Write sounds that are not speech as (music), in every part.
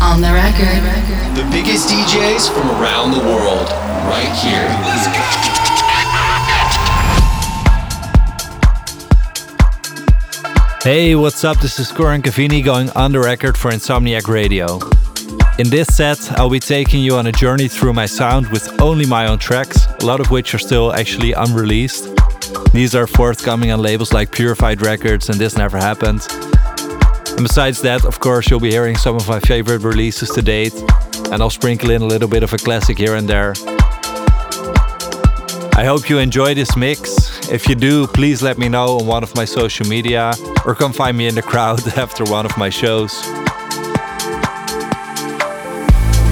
on the record. The biggest DJs from around the world, right here. Hey, what's up? This is Corren Cavini going on the record for Insomniac Radio. In this set, I'll be taking you on a journey through my sound with only my own tracks, a lot of which are still actually unreleased. These are forthcoming on labels like Purified Records and This Never Happened. And besides that, of course, you'll be hearing some of my favorite releases to date, and I'll sprinkle in a little bit of a classic here and there. I hope you enjoy this mix. If you do, please let me know on one of my social media or come find me in the crowd (laughs) after one of my shows.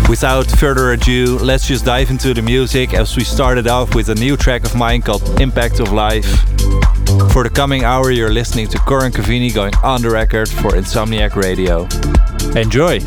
Without further ado, let's just dive into the music as we started off with a new track of mine called Impact of Life. For the coming hour, you're listening to Corren Cavini going on the record for Insomniac Radio. Enjoy!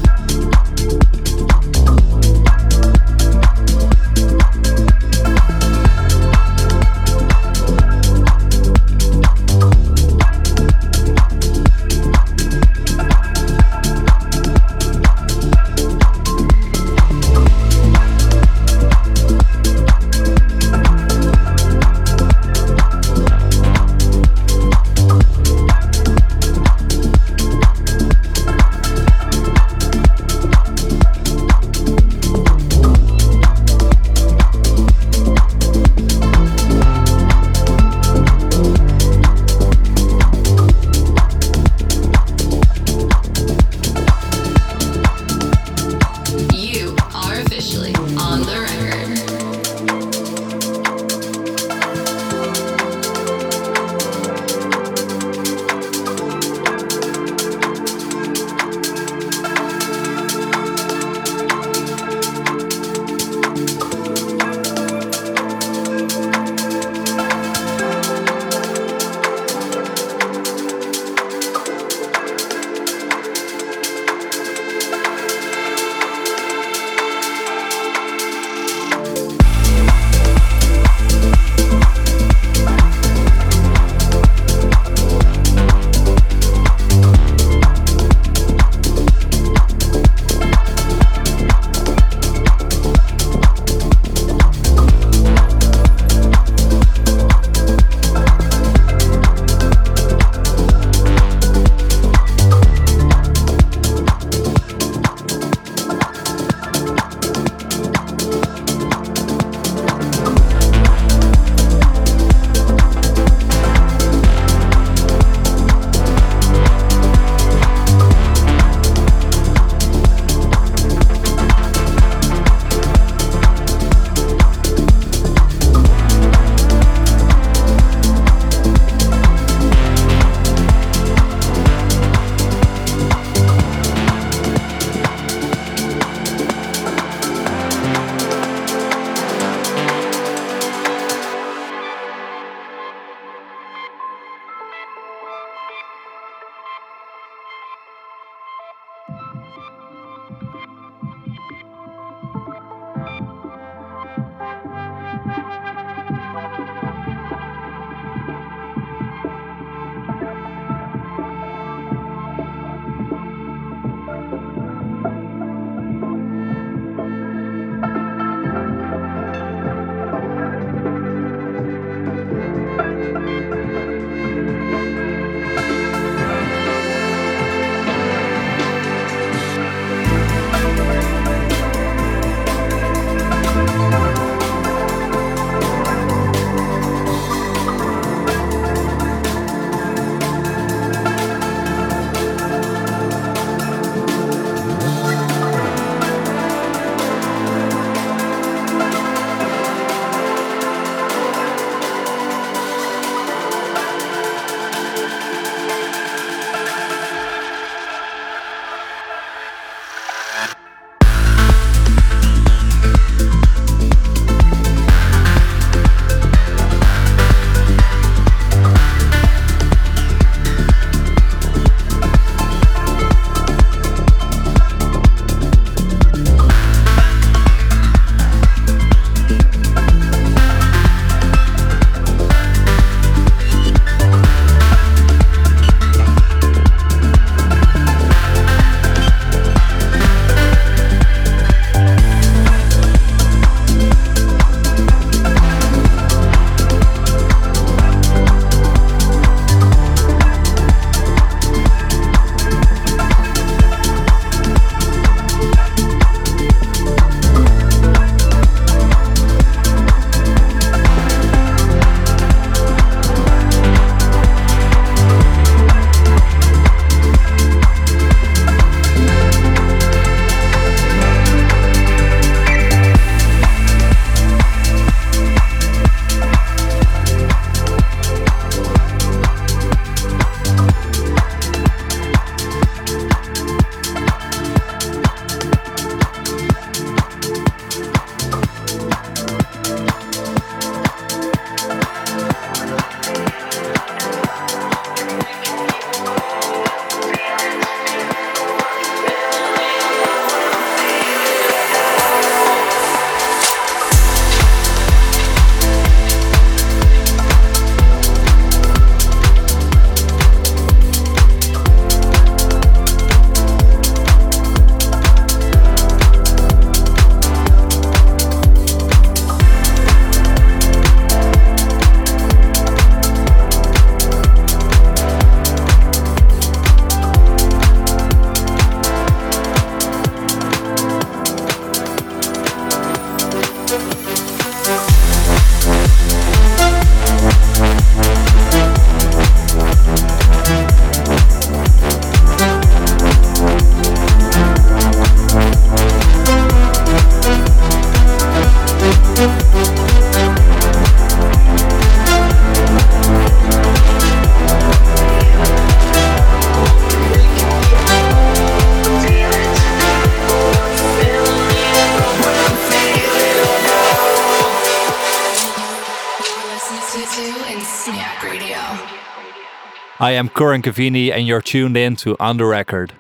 I am Corren Cavini, and you're tuned in to On the Record.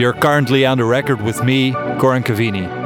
You're currently on the record with me, Corren Cavini.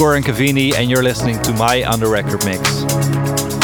Corren Cavini, and you're listening to my Under Record Mix.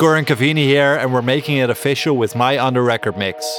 Corren Cavini here, and we're making it official with my On The Record mix.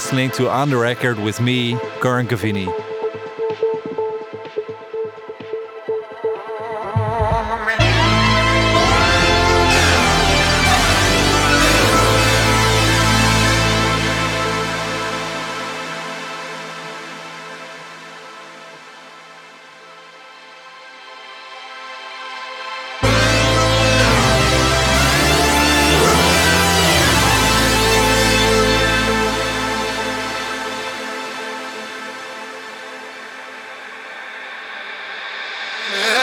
Listening to On the Record with me, Corren Cavini.